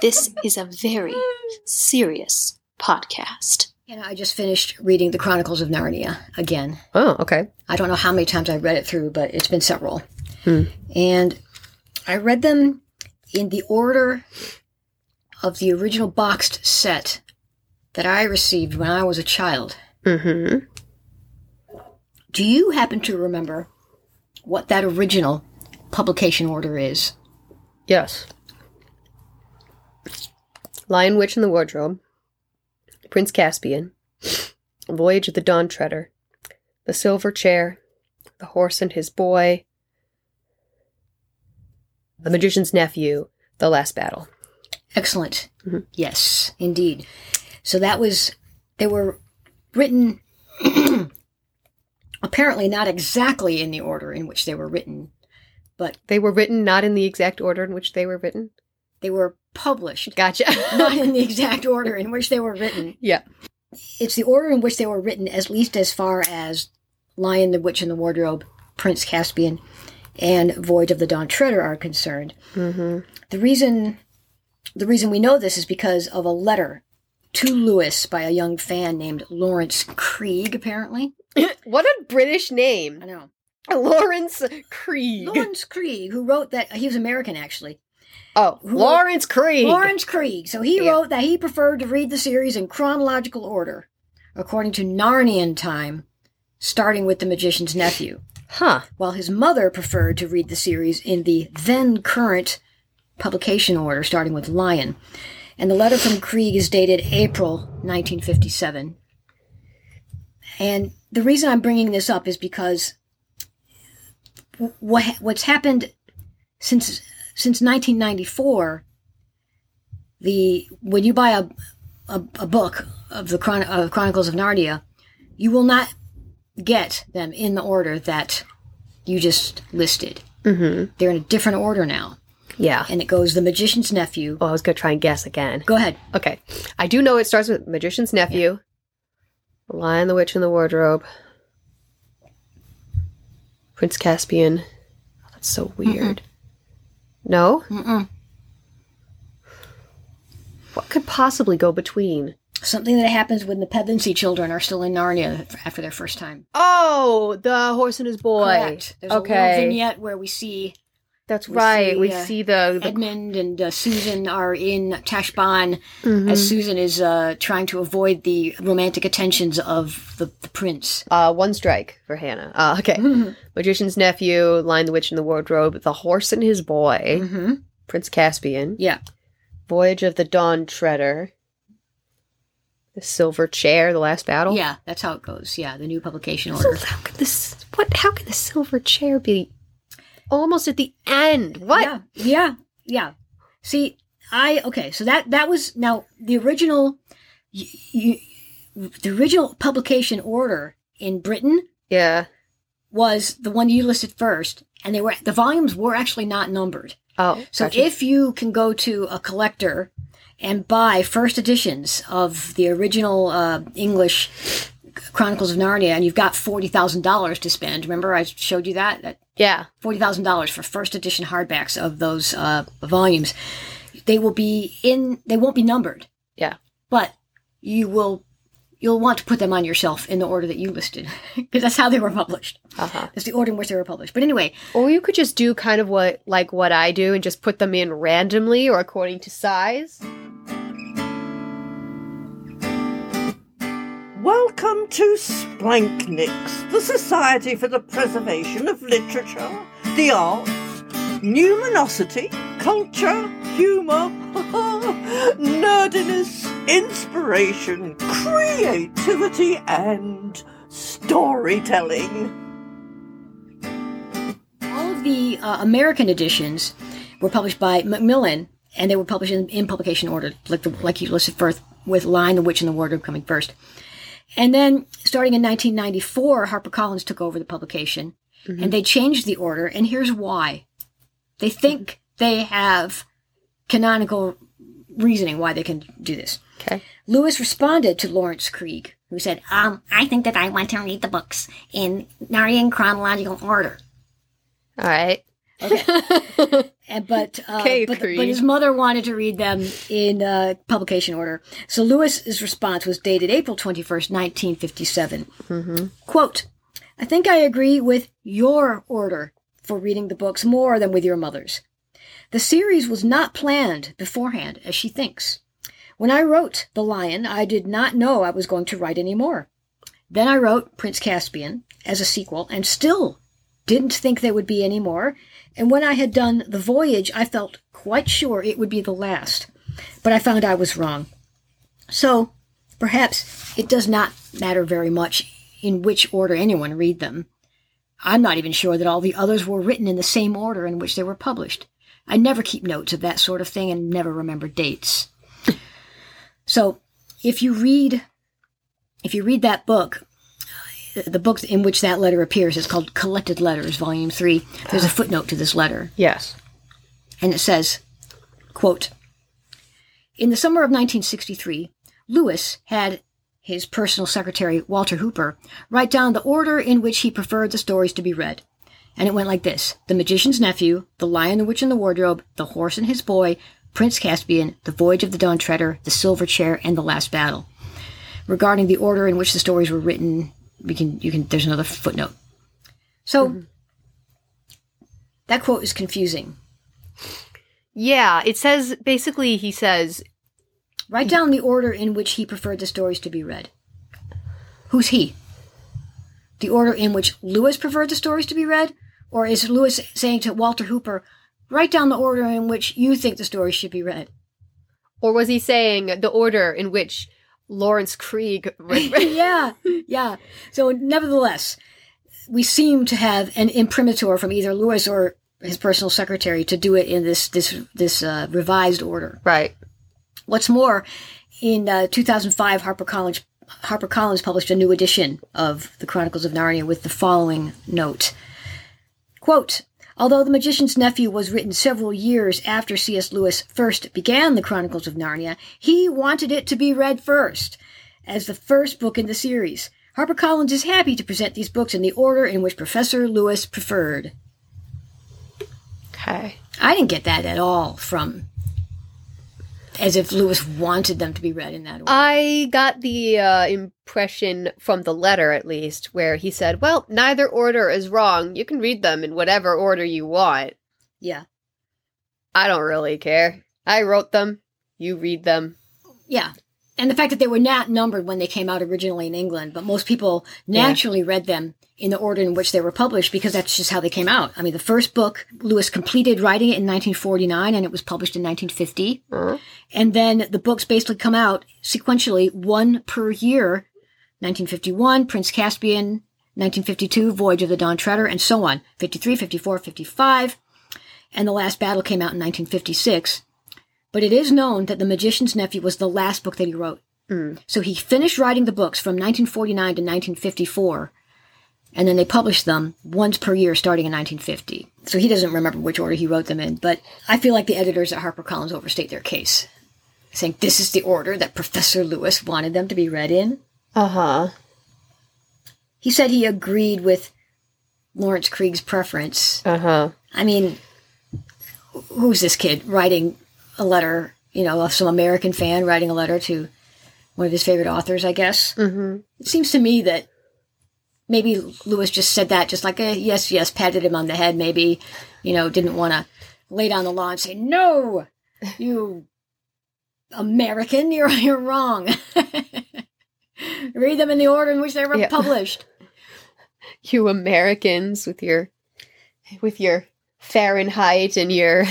This is a very serious podcast. And I just finished reading the Chronicles of Narnia again. Oh, okay. I don't know how many times I've read it through, but it's been several. Hmm. And I read them in the order of the original boxed set that I received when I was a child. Mm-hmm. Do you happen to remember what that original publication order is? Yes. Lion Witch in the Wardrobe, Prince Caspian, Voyage of the Dawn Treader, The Silver Chair, The Horse and His Boy, The Magician's Nephew, The Last Battle. Excellent. Mhm. Yes, indeed. So that was, they were written apparently not exactly in the order in which they were written, but They were written not in the exact order in which they were written. They were published Gotcha. not in the exact order in which they were written. yeah. It's the order in which they were written, at least as far as Lion, the Witch, and the Wardrobe, Prince Caspian, and Voyage of the Dawn Treader are concerned. Mm-hmm. The reason the reason we know this is because of a letter to Lewis by a young fan named Laurence Krieg, apparently. what a British name. I know. Laurence Krieg. Laurence Krieg, who wrote that he was American actually. Oh, Laurence Krieg. Laurence Krieg. So he Yeah. wrote that he preferred to read the series in chronological order, according to Narnian time, starting with the magician's nephew. Huh. while his mother preferred to read the series in the then current publication order, starting with Lion. And the letter from Krieg is dated April 1957. And the reason I'm bringing this up is because what what's happened since since 1994, the when you buy a a, a book of the Chron- uh, Chronicles of Narnia, you will not get them in the order that you just listed. Mm-hmm. They're in a different order now. Yeah. And it goes The Magician's Nephew. Well, I was going to try and guess again. Go ahead. Okay. I do know it starts with Magician's Nephew, The Lion, the Witch, and the Wardrobe, Prince Caspian. Oh, that's so weird. No? Mm-mm. What could possibly go between? Something that happens when the Pevensie children are still in Narnia after their first time. Oh, the horse and his boy. Correct. There's a little okay. vignette where we see That's we right. see, we uh, see the, the Edmund and uh, Susan are in Tashbaan Mhm. as Susan is uh, trying to avoid the romantic attentions of the, the prince. uh, one strike for Hannah. Uh, okay. Mm-hmm. Magician's Nephew, Lion, the Witch, in the Wardrobe, The Horse and His Boy, hmm Prince Caspian, Yeah. Voyage of the Dawn Treader, The Silver Chair, The Last Battle. Yeah, that's how it goes. Yeah, the new publication So order. how could this? What? How could the Silver Chair be almost at the end? What? Yeah, yeah, yeah. See, I okay. So that that was now the original, the original publication order in Britain Yeah. was the one you listed first, and they were the volumes were actually not numbered. Oh, So gotcha. if you can go to a collector and buy first editions of the original uh, English Chronicles of Narnia, and you've got forty thousand dollars to spend, remember I showed you that that yeah, forty thousand dollars for first edition hardbacks of those uh, volumes. They will be in. They won't be numbered, yeah. but you will. You'll want to put them on yourself in the order that you listed, because that's how they were published. Uh huh. That's the order in which they were published. But anyway, Or you could just do kind of what like what I do and just put them in randomly or according to size. Welcome to Splanchnics, the Society for the Preservation of Literature, the Arts, Numinosity, Culture, Humour, Nerdiness, Inspiration, Creativity, and Storytelling. all of the uh, American editions were published by Macmillan, and they were published in, in publication order, like the, like you listed first, with Lion, the Witch, and the Wardrobe coming first. And then, starting in 1994, HarperCollins took over the publication, and they changed the order. And here's why: they think they have canonical reasoning why they can do this. Okay. Lewis responded to Laurence Krieg, who said, "Um, I think that I want to read the books in Narnian chronological order." All right. Okay. and but, uh, Okay, but, but his mother wanted to read them in uh, publication order. So Lewis's response was dated April 21st, 1957. Mm-hmm. Quote, I think I agree with your order for reading the books more than with your mother's. The series was not planned beforehand, as she thinks. When I wrote The Lion, I did not know I was going to write any more. Then I wrote Prince Caspian as a sequel and still didn't think there would be any more. And when I had done The Voyage, I felt quite sure it would be the last. But I found I was wrong. So, perhaps it does not matter very much in which order anyone read them. I'm not even sure that all the others were written in the same order in which they were published. I never keep notes of that sort of thing and never remember dates. so, if you read if you read that book, the book in which that letter appears is called Collected Letters, Volume 3. There's a footnote to this letter Yes. and it says, quote, In the summer of 1963, Lewis had his personal secretary, Walter Hooper, write down the order in which he preferred the stories to be read. And it went like this The Magician's Nephew, The Lion, the Witch, and the Wardrobe, The Horse and His Boy, Prince Caspian, The Voyage of the Dawn Treader, The Silver Chair, and The Last Battle. Regarding the order in which the stories were written, we can you can there's another footnote. So mm-hmm. that quote is confusing. Yeah, it says basically he says Write down the order in which he preferred the stories to be read. Who's he? The order in which Lewis preferred the stories to be read? Or is Lewis saying to Walter Hooper, write down the order in which you think the stories should be read? or was he saying the order in which Laurence Krieg yeah, yeah. So, nevertheless, we seem to have an imprimatur from either Lewis or his personal secretary to do it in this this this uh, revised order. right. What's more, in uh, 2005, HarperCollins HarperCollins published a new edition of the Chronicles of Narnia with the following note: "Quote." Although The Magician's Nephew was written several years after C.S. Lewis first began the Chronicles of Narnia, he wanted it to be read first, as the first book in the series. HarperCollins is happy to present these books in the order in which Professor Lewis preferred. Okay. I didn't get that at all from as if Lewis wanted them to be read in that order. I got the uh, impression from the letter, at least, where he said, "Well, neither order is wrong. You can read them in whatever order you want. yeah. I don't really care. I wrote them. You read them. Yeah. And the fact that they were not numbered when they came out originally in England, but most people naturally read them in the order in which they were published because that's just how they came out. I mean, the first book, Lewis completed writing it in 1949 and it was published in 1950. Uh-huh. And then the books basically come out sequentially, one per year. 1951, Prince Caspian, 1952, Voyage of the Dawn Treader, and so on. 53, 54, 55. And The Last Battle came out in 1956. But it is known that The Magician's Nephew was the last book that he wrote. So he finished writing the books from 1949 to 1954, and then they published them once per year starting in 1950. So he doesn't remember which order he wrote them in, but I feel like the editors at HarperCollins overstate their case, saying this is the order that Professor Lewis wanted them to be read in. Uh huh. He said he agreed with Laurence Krieg's preference. Uh huh. I mean, who's this kid writing a letter? You know, of some American fan writing a letter to one of his favorite authors, I guess. Mm-hmm. It seems to me that maybe Lewis just said that, just like, a yes, yes, patted him on the head, maybe, you know, didn't want to lay down the law and say, no, you American, you're, you're wrong. Read them in the order in which they were Yeah. published. You Americans with your with your Fahrenheit and your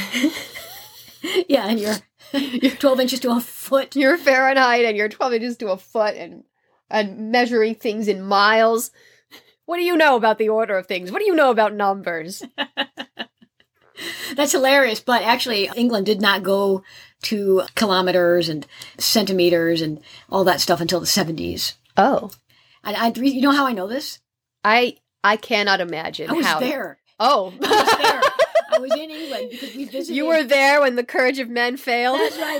Yeah, and you're, you're 12 inches to a foot. You're Fahrenheit and you're twelve inches to a foot and and measuring things in miles. What do you know about the order of things? What do you know about numbers? That's hilarious. But actually, England did not go to kilometers and centimeters and all that stuff until the 70s. Oh, And I, you know how I know this? I I cannot imagine I was how. there. Oh, I was there. I was in England because we visited. you were there when the courage of men failed. That's right.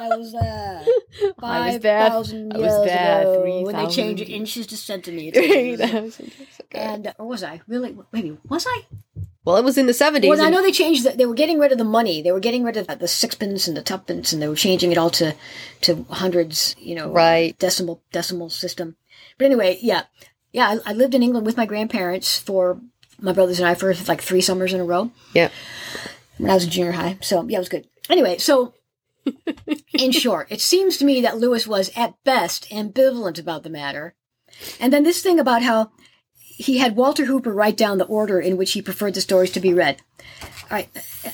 I was there. I was there. thousand I years was there ago three when they changed inches to centimeters. and and or was I really? Maybe was I? Well, it was in the 70s. Well, I know they changed. The, they were getting rid of the money. They were getting rid of the sixpence and the tuppence, and they were changing it all to to hundreds. You know, Right. Decimal decimal system. But anyway, yeah, yeah. I, I lived in England with my grandparents for my brothers and I for like three summers in a row Yeah. when I was in junior high. So yeah, it was good. Anyway, so in short, it seems to me that Lewis was at best ambivalent about the matter. And then this thing about how he had Walter Hooper write down the order in which he preferred the stories to be read. All right,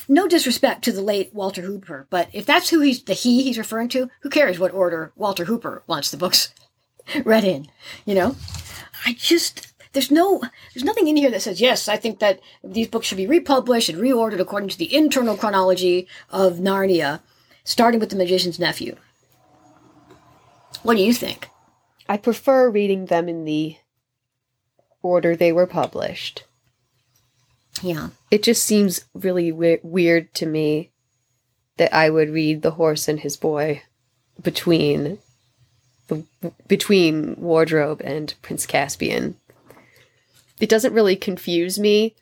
no disrespect to the late Walter Hooper, but if that's who he's the he he's referring to, who cares what order Walter Hooper wants the books read in? You know, I just there's no there's nothing in here that says yes. I think that these books should be republished and reordered according to the internal chronology of Narnia, starting with the Magician's Nephew. What do you think? I prefer reading them in the order they were published. Yeah, It just seems really we- weird to me that I would read The Horse and His Boy between the between Wardrobe and Prince Caspian. It doesn't really confuse me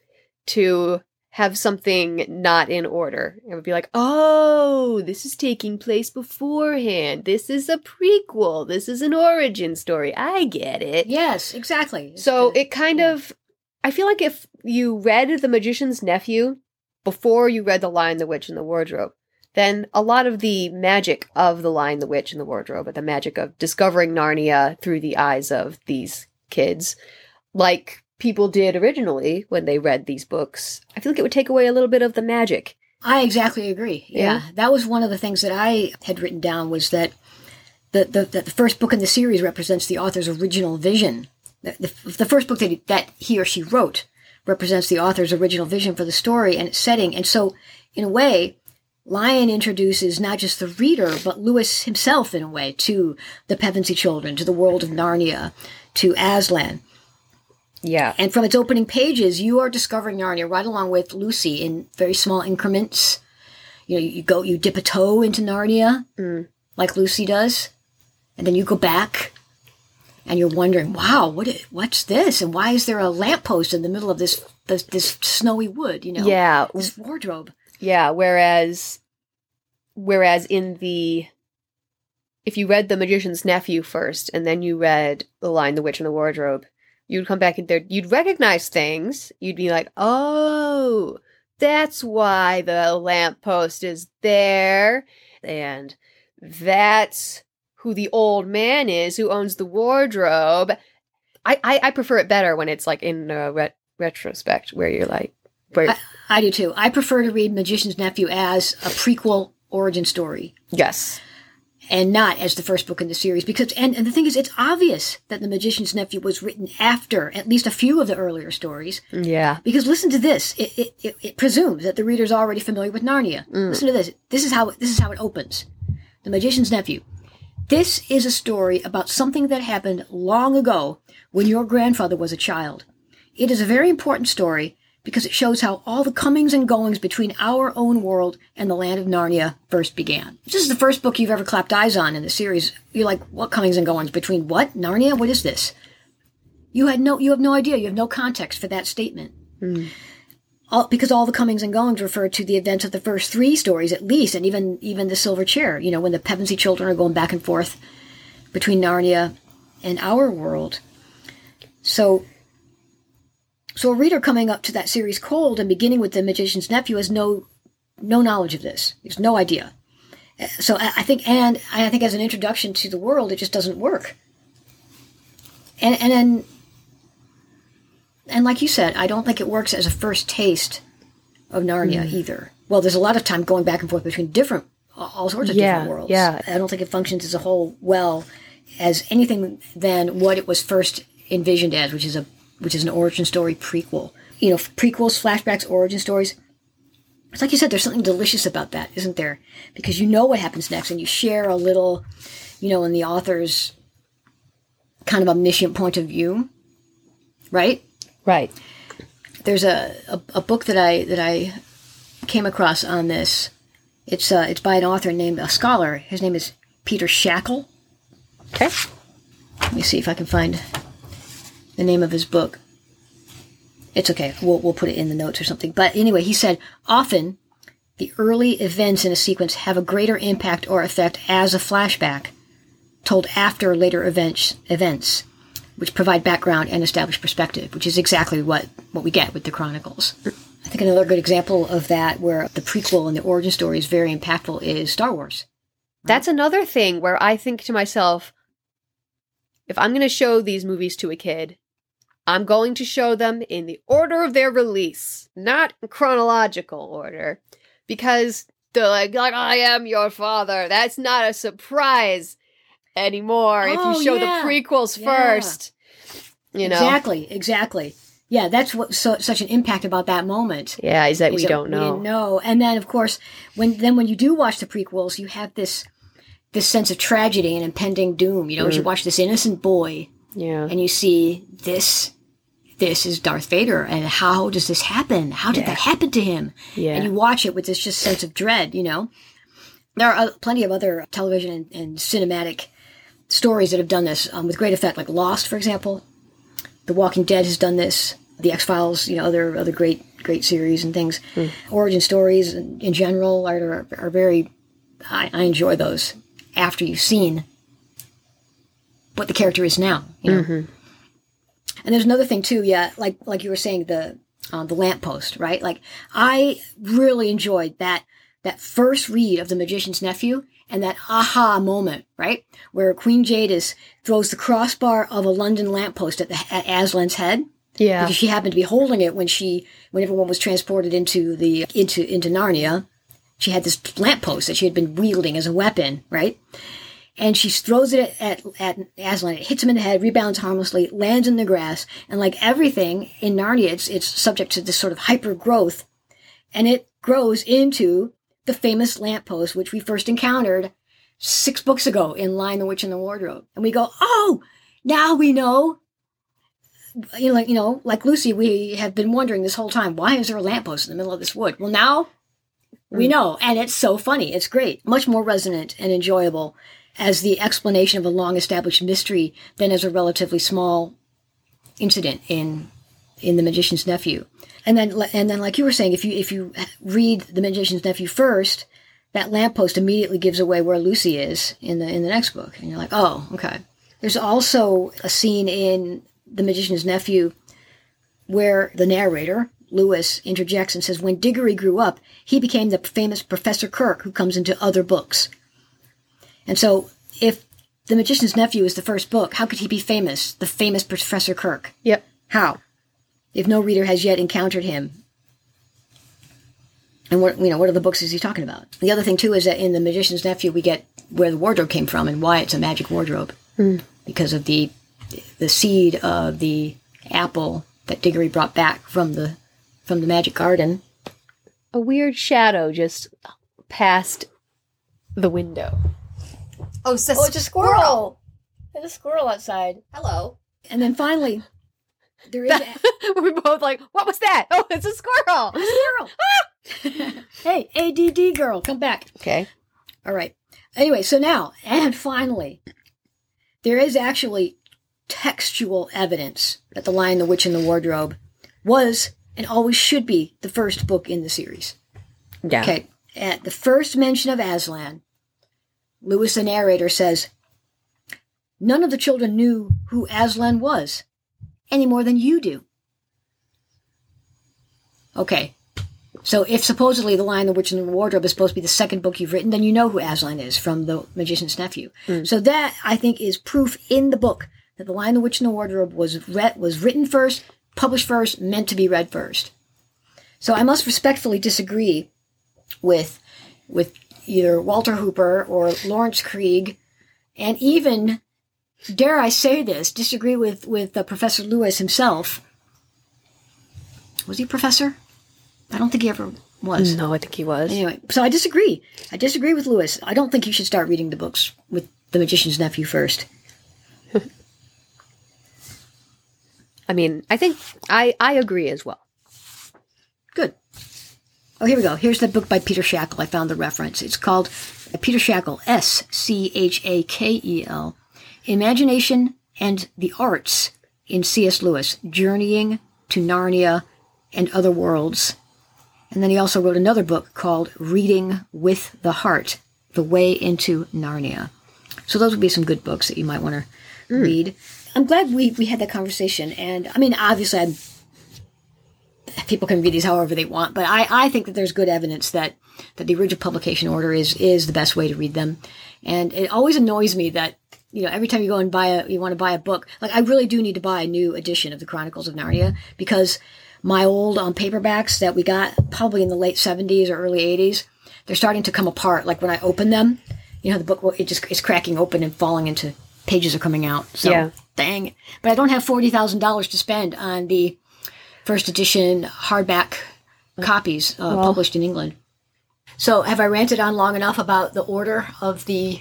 to have something not in order. It would be like, "Oh, this is taking place beforehand. This is a prequel. This is an origin story. I get it." yes, exactly. So it kind of, I feel like if you read The Magician's Nephew before you read The Lion, the Witch, and the Wardrobe, then a lot of the magic of The Lion, the Witch, and the Wardrobe, the magic of discovering Narnia through the eyes of these kids, like people did originally when they read these books, I feel like it would take away a little bit of the magic. I exactly agree. Yeah. Yeah. that was one of the things that I had written down was that the the, that the first book in the series represents the author's original vision. The, the, the first book that he, that he or she wrote represents the author's original vision for the story and its setting. And so, in a way, Lion introduces not just the reader, but Lewis himself, in a way, to the Pevensie children, to the world of Narnia, to Aslan. Yeah. And from its opening pages, you are discovering Narnia right along with Lucy in very small increments. You know, you go, you dip a toe into Narnia, mm. like Lucy does, and then you go back, and you're wondering, "Wow, what? i- What's this? And why is there a lamppost in the middle of this this, this snowy wood? You know, Yeah. this wardrobe." Yeah, whereas whereas in the if you read The Magician's Nephew first and then you read The Lion, the Witch, and the Wardrobe, you'd come back in there, you'd recognize things. You'd be like, oh, that's why the lamppost is there. And that's who the old man is who owns the wardrobe. I, I, I prefer it better when it's like in a ret- retrospect where you're like, where, I, I do too. I prefer to read Magician's Nephew as a prequel origin story yes. And not as the first book in the series because and, and the thing is it's obvious that the magician's nephew was written after at least a few of the earlier stories. Yeah. because listen to this it, it, it, it presumes that the reader is already familiar with narnia. Mm. Listen to this this is how this is how it opens. The magician's nephew. This is a story about something that happened long ago when your grandfather was a child. It is a very important story because it shows how all the comings and goings between our own world and the land of Narnia first began. If this is the first book you've ever clapped eyes on in the series, you're like, what comings and goings between what? Narnia? What is this? You had no you have no idea, you have no context for that statement. Hmm. All, because all the comings and goings refer to the events of the first three stories at least, and even even the silver chair, you know, when the Pevensie children are going back and forth between Narnia and our world. So so a reader coming up to that series cold and beginning with the magician's nephew has no no knowledge of this. He has no idea. So I think, and I think as an introduction to the world, it just doesn't work. And and then, and like you said, I don't think it works as a first taste of Narnia hmm. either. Well, there's a lot of time going back and forth between different, all sorts of Yeah, different worlds. yeah. I don't think it functions as a whole well as anything than what it was first envisioned as, which is a which is an origin story prequel. You know, prequels, flashbacks, origin stories. It's like you said, there's something delicious about that, isn't there? Because you know what happens next, and you share a little, you know, in the author's kind of omniscient point of view, right? Right. There's a, a, a book that I that I came across on this. It's uh, it's by an author named a scholar. His name is Peter Schakel. Okay. Let me see if I can find the name of his book. It's okay. We'll, we'll put it in the notes or something. But anyway, he said often the early events in a sequence have a greater impact or effect as a flashback told after later events, events which provide background and establish perspective, which is exactly what, what we get with the Chronicles. I think another good example of that where the prequel and the origin story is very impactful is Star Wars. That's another thing where I think to myself, if I'm going to show these movies to a kid, I'm going to show them in the order of their release, not in chronological order, because they're like, like I am your father. That's not a surprise anymore if Oh, you show yeah. the prequels Yeah. first. You know, Exactly, exactly. Yeah, that's what so, such an impact about that moment. yeah, is that is we that don't know. didn't know. And then, of course, when then when you do watch the prequels, you have this this sense of tragedy and impending doom. You know, Mm. as you watch this innocent boy Yeah, and you see this. This is Darth Vader, and how does this happen? How did Yeah. that happen to him? yeah, and you watch it with this just sense of dread, you know. There are uh, plenty of other television and, and cinematic stories that have done this um, with great effect, like Lost, for example. The Walking Dead has done this. The X Files, you know, other other great great series and things. Origin stories in, in general are, are are very. I, I enjoy those after you've seen what the character is now. You know. And there's another thing too, yeah, like like you were saying the um, the lamppost, right? Like I really enjoyed that that first read of the Magician's Nephew and that aha moment, right, where Queen Jadis throws the crossbar of a London lamppost at the at Aslan's head yeah, because she happened to be holding it when she when everyone was transported into the into into Narnia. She had this lamppost that she had been wielding as a weapon, right? And she throws it at, at Aslan. It hits him in the head, rebounds harmlessly, lands in the grass, and like everything in Narnia, it's it's subject to this sort of hyper growth, and it grows into the famous lamppost which we first encountered six books ago in *Lion, the Witch, and the Wardrobe*. And we go, oh, now we know you know, like you know, like Lucy, we have been wondering this whole time, why is there a lamppost in the middle of this wood? Well, now we hmm. know, and it's so funny. It's great, much more resonant and enjoyable as the explanation of a long-established mystery than as a relatively small incident in in the Magician's Nephew. And then, and then, like you were saying, if you if you read the Magician's Nephew first, that lamppost immediately gives away where Lucy is in the in the next book, and you're like, oh, okay. There's also a scene in The Magician's Nephew where the narrator, Lewis, interjects and says, When Diggory grew up, he became the famous Professor Kirke who comes into other books. And so, if The Magician's Nephew is the first book, how could he be famous? The famous Professor Kirke. yep. How? If no reader has yet encountered him. And what you know, what are the books is he talking about? The other thing too is that in The Magician's Nephew we get where the wardrobe came from and why it's a magic wardrobe. Hmm. Because of the the seed of the apple that Diggory brought back from the from the magic garden. A weird shadow just passed the window. Oh, it's a, oh, squirrel. There's a squirrel outside. Hello. And then finally there is a We're both like, what was that? Oh, it's a squirrel. squirrel. Ah! hey, ADD girl, come back. Okay. All right. Anyway, so now, and finally, there is actually textual evidence that The Lion, the Witch, and the Wardrobe was and always should be the first book in the series. Yeah. Okay. At the first mention of Aslan, Lewis, the narrator, says, None of the children knew who Aslan was any more than you do. Okay. So if supposedly The Lion, the Witch, and the Wardrobe is supposed to be the second book you've written, then you know who Aslan is from The Magician's Nephew. Hmm. So that, I think, is proof in the book that The Lion, the Witch, and the Wardrobe was read, was written first, published first, meant to be read first. So I must respectfully disagree with with either Walter Hooper or Laurence Krieg, and even dare I say this, disagree with with uh, Professor Lewis himself. Was he a professor? I don't think he ever was. No, I think he was. Anyway, so I disagree. I disagree with Lewis. I don't think you should start reading the books with The Magician's Nephew first. I mean, I think I I agree as well. Oh, here we go. Here's the book by Peter Schakel. I found the reference. It's called uh, Peter Schakel, S C H A K E L, Imagination and the Arts in C.S. Lewis, Journeying to Narnia and Other Worlds. And then he also wrote another book called Reading with the Heart The Way into Narnia. So those would be some good books that you might want to read. I'm glad we, we had that conversation. And I mean, obviously, I'm, people can read these however they want, but I, I think that there's good evidence that, that the original publication order is, is the best way to read them. And it always annoys me that, you know, every time you go and buy a, you want to buy a book, like I really do need to buy a new edition of the Chronicles of Narnia because my old um, paperbacks that we got probably in the late 70s or early 80s, they're starting to come apart. Like when I open them, you know, the book, it just is cracking open and falling into pages are coming out. So, Yeah. dang it. But I don't have $40,000 to spend on the first edition hardback copies uh, published in England. So, have I ranted on long enough about the order of the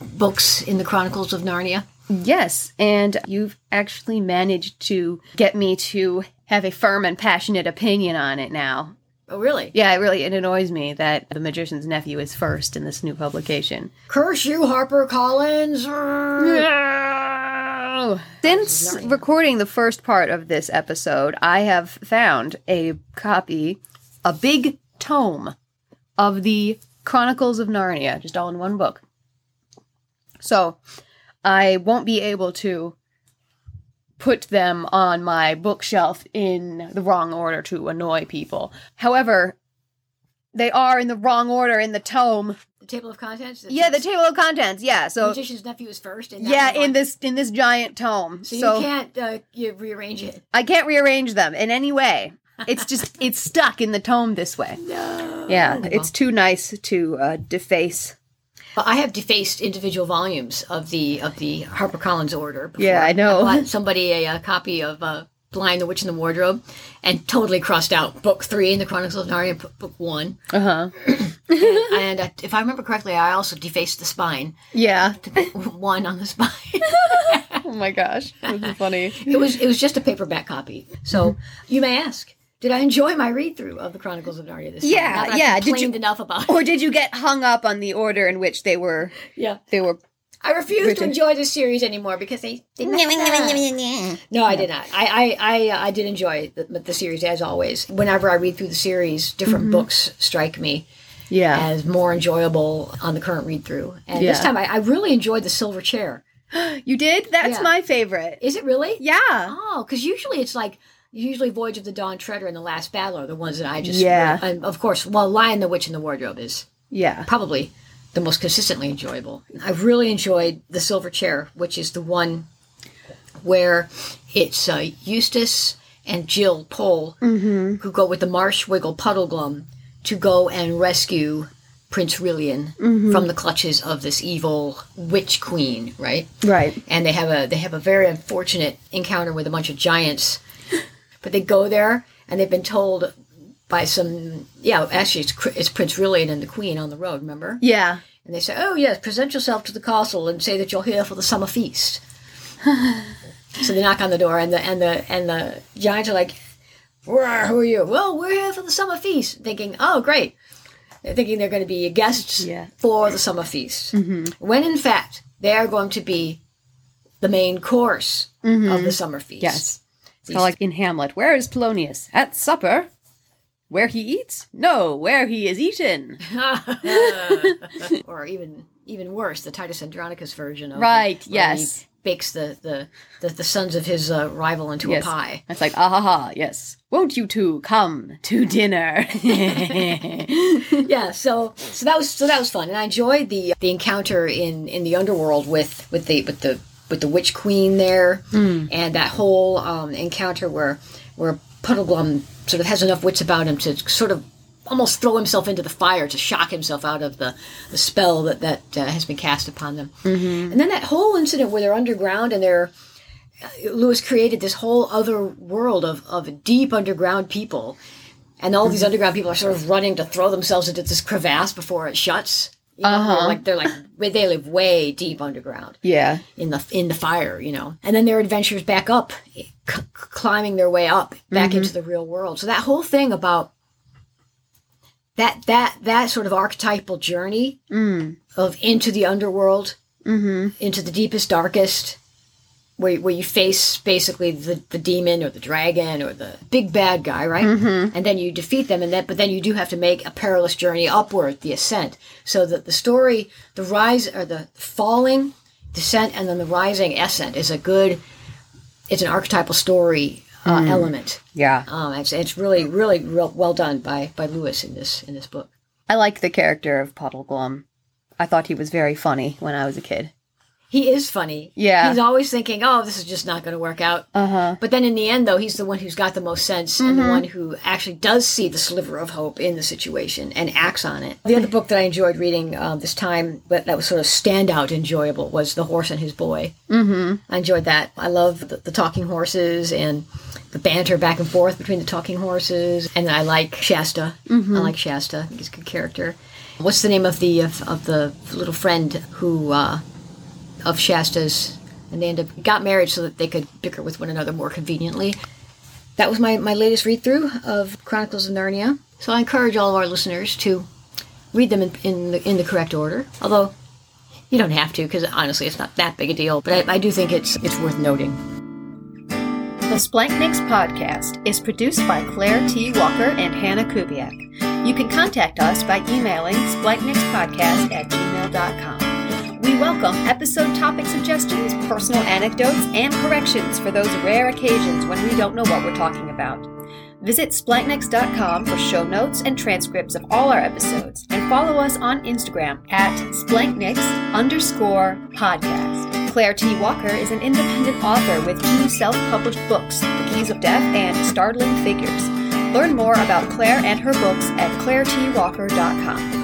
books in the Chronicles of Narnia? Yes, and you've actually managed to get me to have a firm and passionate opinion on it now. Oh, really? Yeah, it really it annoys me that The Magician's Nephew is first in this new publication. Curse you, Harper Collins. Oh, Since recording the first part of this episode, I have found a copy, a big tome of the Chronicles of Narnia, just all in one book. So I won't be able to put them on my bookshelf in the wrong order to annoy people. However, they are in the wrong order in the tome. Table of contents? Yeah, the table of contents. Yeah, so Magician's Nephew is first. And yeah, in this in this giant tome. So, So, you can't uh, you rearrange it. I can't rearrange them in any way. It's just it's stuck in the tome this way. No. Yeah, it's too nice to uh, deface. I have defaced individual volumes of the of the HarperCollins order. Before. Yeah, I know. bought somebody a, uh copy of uh, Blind the Witch in the Wardrobe, and totally crossed out book three in the Chronicles of Narnia, and book one. Uh huh. and uh, if I remember correctly, I also defaced the spine, Yeah. one on the spine. Oh my gosh, funny. it was it was just a paperback copy. So you may ask. Did I enjoy my read through of the Chronicles of Narnia this time? Yeah, that I've yeah, did you- enough about it. Or did you get hung up on the order in which they were Yeah. they were? I refuse to enjoy this series anymore because they, they. No, I did not. I I I, I did enjoy the, the series as always. Whenever I read through the series, different Mm-hmm. books strike me Yeah. as more enjoyable on the current read through. And this time, I, I really enjoyed the Silver Chair. You did? That's Yeah. my favorite. Is it really? Yeah. Oh, because usually it's like usually Voyage of the Dawn Treader and the Last Battle are the ones that I just Yeah. And of course, well, Lion, the Witch, and the Wardrobe is Yeah. probably the most consistently enjoyable. I really enjoyed the Silver Chair, which is the one where it's uh, Eustace and Jill Pole who go with the Marsh Wiggle Puddleglum to go and rescue Prince Rilian mm-hmm. from the clutches of this evil witch queen, right? Right. and they have a they have a very unfortunate encounter with a bunch of giants. But they go there and they've been told by some yeah actually it's, it's Prince Rilian and the Queen on the road remember Yeah. and they say oh yes present yourself to the castle and say that you're here for the summer feast. so they knock on the door and the and the and the giants are like, "Where who are you?" Well, we're here for the summer feast. Thinking, oh great. They're thinking they're going to be guests Yeah. for the summer feast. Mm-hmm. When in fact, they are going to be the main course mm-hmm. of the summer feast. Yes. It's kind of like in Hamlet. Where is Polonius? At supper. Where he eats? No, where he is eaten. or even even worse, the Titus Andronicus version of Right, yes. Bakes the the, the, the sons of his uh, rival into Yes. a pie. It's like, ah ha ha, yes. Won't you two come to dinner? yeah, so so that was so that was fun, and I enjoyed the the encounter in in the underworld with with the with the with the witch queen there, and that whole um, encounter where where Puddleglum sort of has enough wits about him to sort of almost throw himself into the fire to shock himself out of the, the spell that that uh, has been cast upon them, and then that whole incident where they're underground and they're Lewis created this whole other world of, of deep underground people. And all these underground people are sort of running to throw themselves into this crevasse before it shuts. You know, Uh-huh. they're like they're like they live way deep underground yeah. in the in the fire, you know. And then their adventures back up, c- climbing their way up back into the real world. So that whole thing about that that that sort of archetypal journey of into the underworld, into the deepest, darkest, where, where you face basically the, the demon or the dragon or the big bad guy, right? Mm-hmm. And then you defeat them, and then but then you do have to make a perilous journey upward, the ascent. So that the story, the rise or the falling, descent, and then the rising ascent is a good. It's an archetypal story uh, element. Yeah. Um, it's, it's really really real, well done by by Lewis in this in this book. I like the character of Puddleglum. I thought he was very funny when I was a kid. He is funny. Yeah. He's always thinking, oh, this is just not going to work out. Uh huh. But then in the end, though, he's the one who's got the most sense and the one who actually does see the sliver of hope in the situation and acts on it. The other book that I enjoyed reading uh, this time, but that was sort of standout enjoyable, was The Horse and His Boy. Mm-hmm. I enjoyed that. I love the, the talking horses and the banter back and forth between the talking horses. And I like Shasta. I like Shasta. I think he's a good character. What's the name of the of, of the little friend who uh, of Shasta's, and they end up got married so that they could bicker with one another more conveniently. That was my, my latest read through of Chronicles of Narnia. So I encourage all of our listeners to read them in, in, the, in the correct order. Although you don't have to, because honestly, it's not that big a deal. But I, I do think it's it's worth noting. The Splanchnics podcast is produced by Clare T. Walker and Hannah Kubiak. You can contact us by emailing splanchnicspodcast at gmail.com. We welcome episode topic suggestions, personal anecdotes, and corrections for those rare occasions when we don't know what we're talking about. Visit splanchnics.com for show notes and transcripts of all our episodes, and follow us on Instagram at splanchnics underscore podcast. Clare T. Walker is an independent author with two self-published books, The Keys of Death and Startling Figures. Learn more about Clare and her books at claretwalker.com.